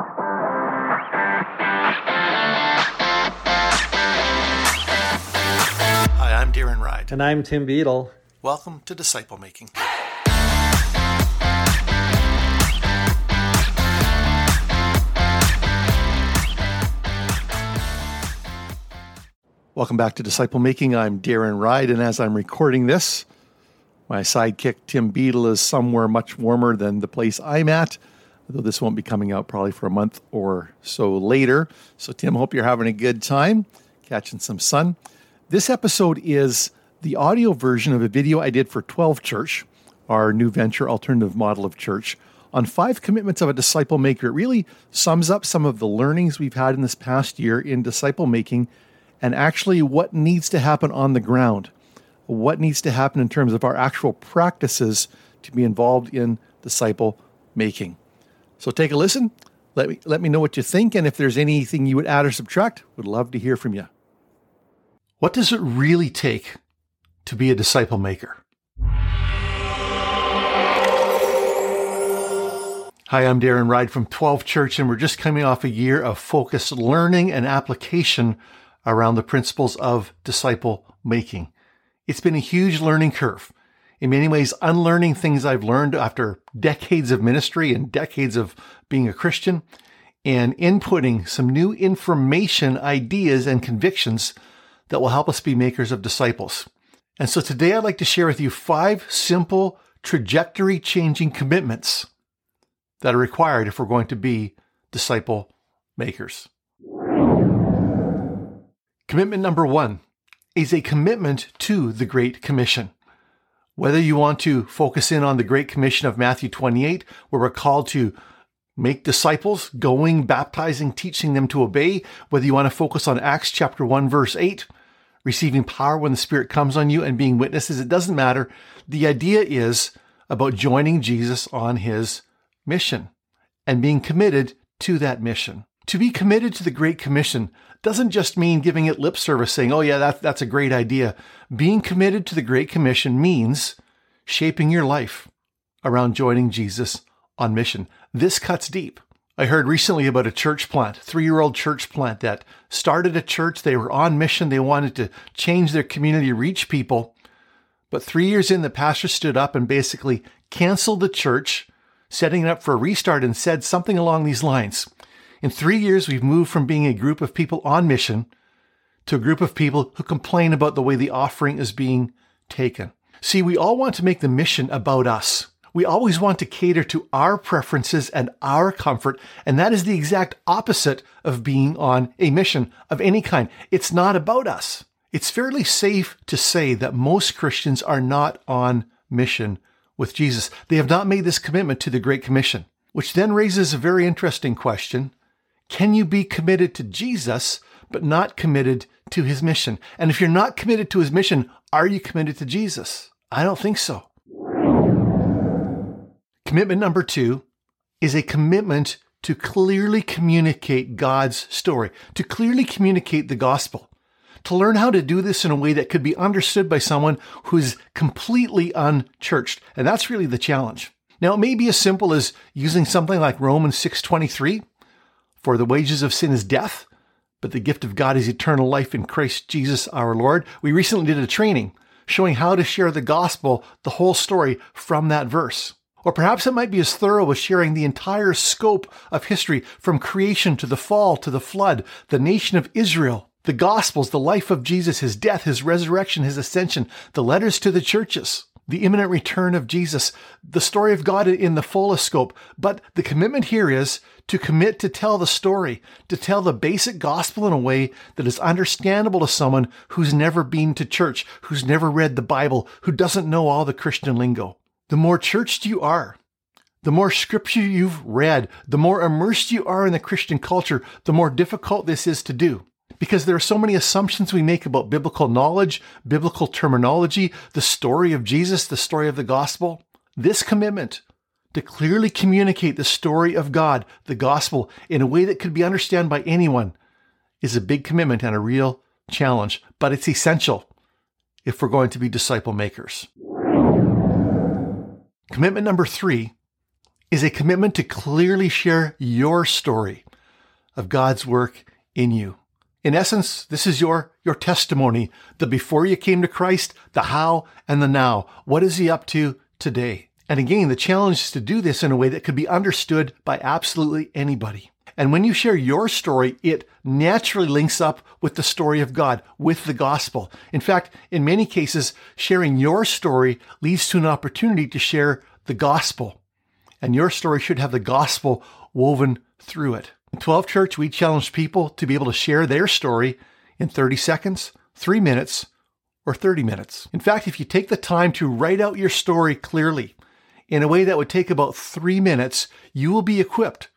Hi, I'm Darren Ride. And I'm Tim Beadle. Welcome to Disciple Making. Welcome back to Disciple Making. I'm Darren Ride, and as I'm recording this, my sidekick Tim Beadle is somewhere much warmer than the place I'm at, although this won't be coming out probably for a month or so later. So, Tim, hope you're having a good time, catching some sun. This episode is the audio version of a video I did for 12 Church, our new venture alternative model of church, on five commitments of a disciple maker. It really sums up some of the learnings we've had in this past year in disciple making and actually what needs to happen on the ground. What needs to happen in terms of our actual practices to be involved in disciple making. So take a listen. Let me, let me know what you think. And if there's anything you would add or subtract, would love to hear from you. What does it really take to be a disciple maker? Hi, I'm Darren Ride from 12 Church, and we're just coming off a year of focused learning and application around the principles of disciple making. It's been a huge learning curve. In many ways, unlearning things I've learned after decades of ministry and decades of being a Christian, and inputting some new information, ideas, and convictions that will help us be makers of disciples. And so today I'd like to share with you five simple trajectory changing commitments that are required if we're going to be disciple makers. Commitment number one is a commitment to the Great Commission. Whether you want to focus in on the Great Commission of Matthew 28, where we're called to make disciples, going, baptizing, teaching them to obey, whether you want to focus on Acts chapter 1, verse 8, receiving power when the Spirit comes on you and being witnesses, it doesn't matter. The idea is about joining Jesus on his mission and being committed to that mission. To be committed to the Great Commission doesn't just mean giving it lip service saying, oh, yeah, that, that's a great idea. Being committed to the Great Commission means shaping your life around joining Jesus on mission. This cuts deep. I heard recently about a church plant, three year old church plant that started a church. They were on mission. They wanted to change their community, reach people. But three years in, the pastor stood up and basically canceled the church, setting it up for a restart and said something along these lines. In three years, we've moved from being a group of people on mission to a group of people who complain about the way the offering is being taken. See, we all want to make the mission about us. We always want to cater to our preferences and our comfort, and that is the exact opposite of being on a mission of any kind. It's not about us. It's fairly safe to say that most Christians are not on mission with Jesus. They have not made this commitment to the Great Commission, which then raises a very interesting question. Can you be committed to Jesus, but not committed to his mission? And if you're not committed to his mission, are you committed to Jesus? I don't think so. Commitment number two is a commitment to clearly communicate God's story, to clearly communicate the gospel, to learn how to do this in a way that could be understood by someone who's completely unchurched. And that's really the challenge. Now, it may be as simple as using something like Romans 6:23, for the wages of sin is death, but the gift of God is eternal life in Christ Jesus our Lord. We recently did a training showing how to share the gospel, the whole story from that verse. Or perhaps it might be as thorough as sharing the entire scope of history from creation to the fall to the flood, the nation of Israel, the gospels, the life of Jesus, his death, his resurrection, his ascension, the letters to the churches, the imminent return of Jesus, the story of God in the fullest scope. But the commitment here is to commit to tell the story, to tell the basic gospel in a way that is understandable to someone who's never been to church, who's never read the Bible, who doesn't know all the Christian lingo. The more churched you are, the more scripture you've read, the more immersed you are in the Christian culture, the more difficult this is to do. Because there are so many assumptions we make about biblical knowledge, biblical terminology, the story of Jesus, the story of the gospel. This commitment to clearly communicate the story of God, the gospel, in a way that could be understood by anyone is a big commitment and a real challenge, but it's essential if we're going to be disciple makers. Commitment number three is a commitment to clearly share your story of God's work in you. In essence, this is your, your testimony, the before you came to Christ, the how and the now. What is he up to today? And again, the challenge is to do this in a way that could be understood by absolutely anybody. And when you share your story, it naturally links up with the story of God, with the gospel. In fact, in many cases, sharing your story leads to an opportunity to share the gospel. And your story should have the gospel woven through it. In 12 Church, we challenge people to be able to share their story in 30 seconds, three minutes, or 30 minutes. In fact, if you take the time to write out your story clearly in a way that would take about three minutes, you will be equipped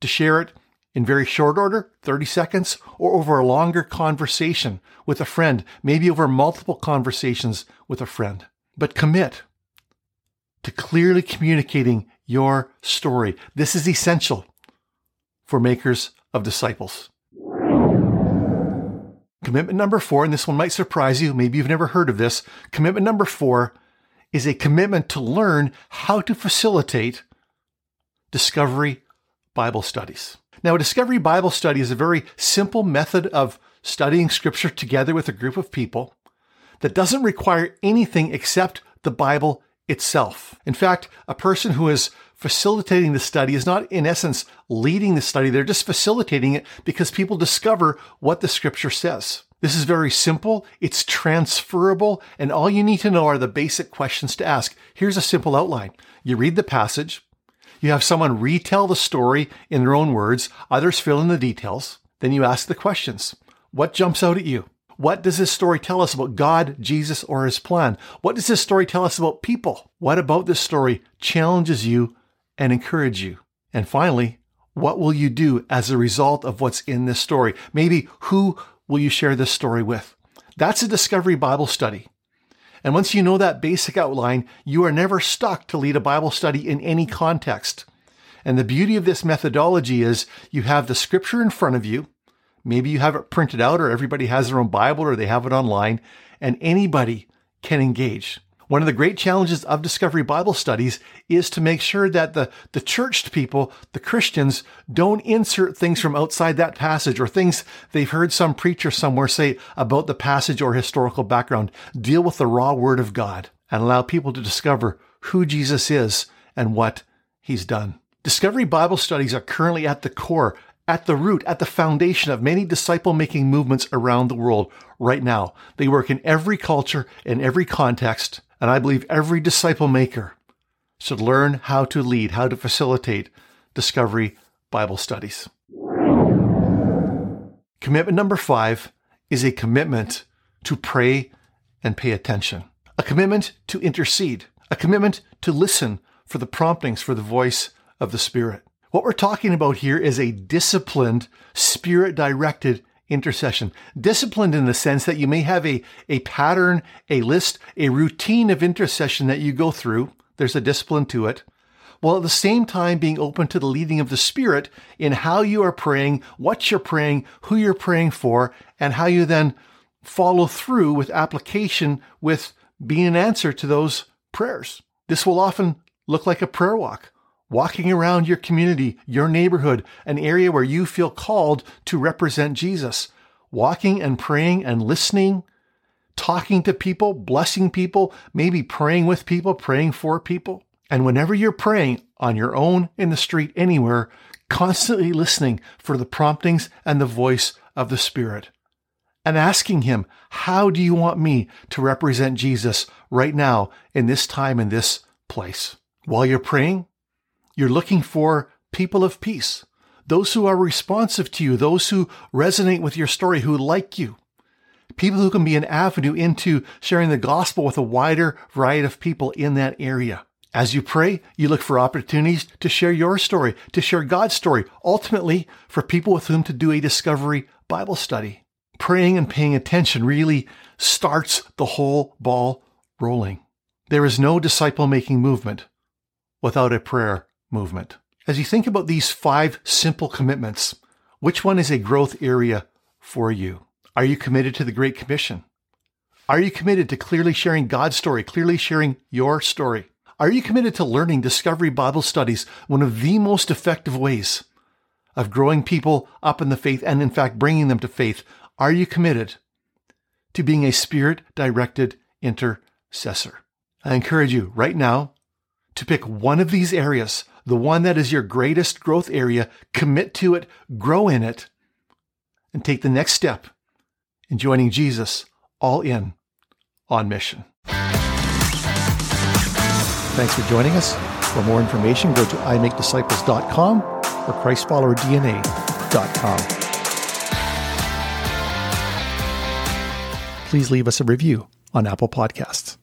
to share it in very short order, 30 seconds, or over a longer conversation with a friend, maybe over multiple conversations with a friend. But commit to clearly communicating your story. This is essential for makers of disciples. Commitment number four, and this one might surprise you. Maybe you've never heard of this. Commitment number four is a commitment to learn how to facilitate discovery Bible studies. Now, a discovery Bible study is a very simple method of studying scripture together with a group of people that doesn't require anything except the Bible itself. In fact, a person who is facilitating the study is not, in essence, leading the study. They're just facilitating it because people discover what the scripture says. This is very simple. It's transferable. And all you need to know are the basic questions to ask. Here's a simple outline. You read the passage. You have someone retell the story in their own words, others fill in the details. Then you ask the questions. What jumps out at you? What does this story tell us about God, Jesus, or his plan? What does this story tell us about people? What about this story challenges you and encourage you? And finally, what will you do as a result of what's in this story? Maybe who will you share this story with? That's a Discovery Bible study. And once you know that basic outline, you are never stuck to lead a Bible study in any context. And the beauty of this methodology is you have the scripture in front of you. Maybe you have it printed out or everybody has their own Bible or they have it online and anybody can engage. One of the great challenges of Discovery Bible studies is to make sure that the, the churched people, the Christians, don't insert things from outside that passage or things they've heard some preacher somewhere say about the passage or historical background. Deal with the raw word of God and allow people to discover who Jesus is and what he's done. Discovery Bible studies are currently at the core at the root, at the foundation of many disciple making movements around the world right now. They work in every culture, in every context, and I believe every disciple maker should learn how to lead, how to facilitate discovery Bible studies. Commitment number five is a commitment to pray and pay attention, a commitment to intercede, a commitment to listen for the promptings for the voice of the Spirit. What we're talking about here is a disciplined, spirit directed intercession. Disciplined in the sense that you may have a, a pattern, a list, a routine of intercession that you go through. There's a discipline to it. While at the same time being open to the leading of the Spirit in how you are praying, what you're praying, who you're praying for, and how you then follow through with application with being an answer to those prayers. This will often look like a prayer walk walking around your community, your neighborhood, an area where you feel called to represent Jesus, walking and praying and listening, talking to people, blessing people, maybe praying with people, praying for people. And whenever you're praying on your own, in the street, anywhere, constantly listening for the promptings and the voice of the Spirit. And asking Him, How do you want me to represent Jesus right now in this time, in this place? While you're praying, you're looking for people of peace, those who are responsive to you, those who resonate with your story, who like you, people who can be an avenue into sharing the gospel with a wider variety of people in that area. As you pray, you look for opportunities to share your story, to share God's story, ultimately for people with whom to do a discovery Bible study. Praying and paying attention really starts the whole ball rolling. There is no disciple making movement without a prayer movement. As you think about these five simple commitments, which one is a growth area for you? Are you committed to the Great Commission? Are you committed to clearly sharing God's story, clearly sharing your story? Are you committed to learning Discovery Bible Studies, one of the most effective ways of growing people up in the faith and, in fact, bringing them to faith? Are you committed to being a spirit directed intercessor? I encourage you right now to pick one of these areas, the one that is your greatest growth area, commit to it, grow in it, and take the next step in joining Jesus all in on mission. Thanks for joining us. For more information, go to imakedisciples.com or ChristFollowerDNA.com. Please leave us a review on Apple Podcasts.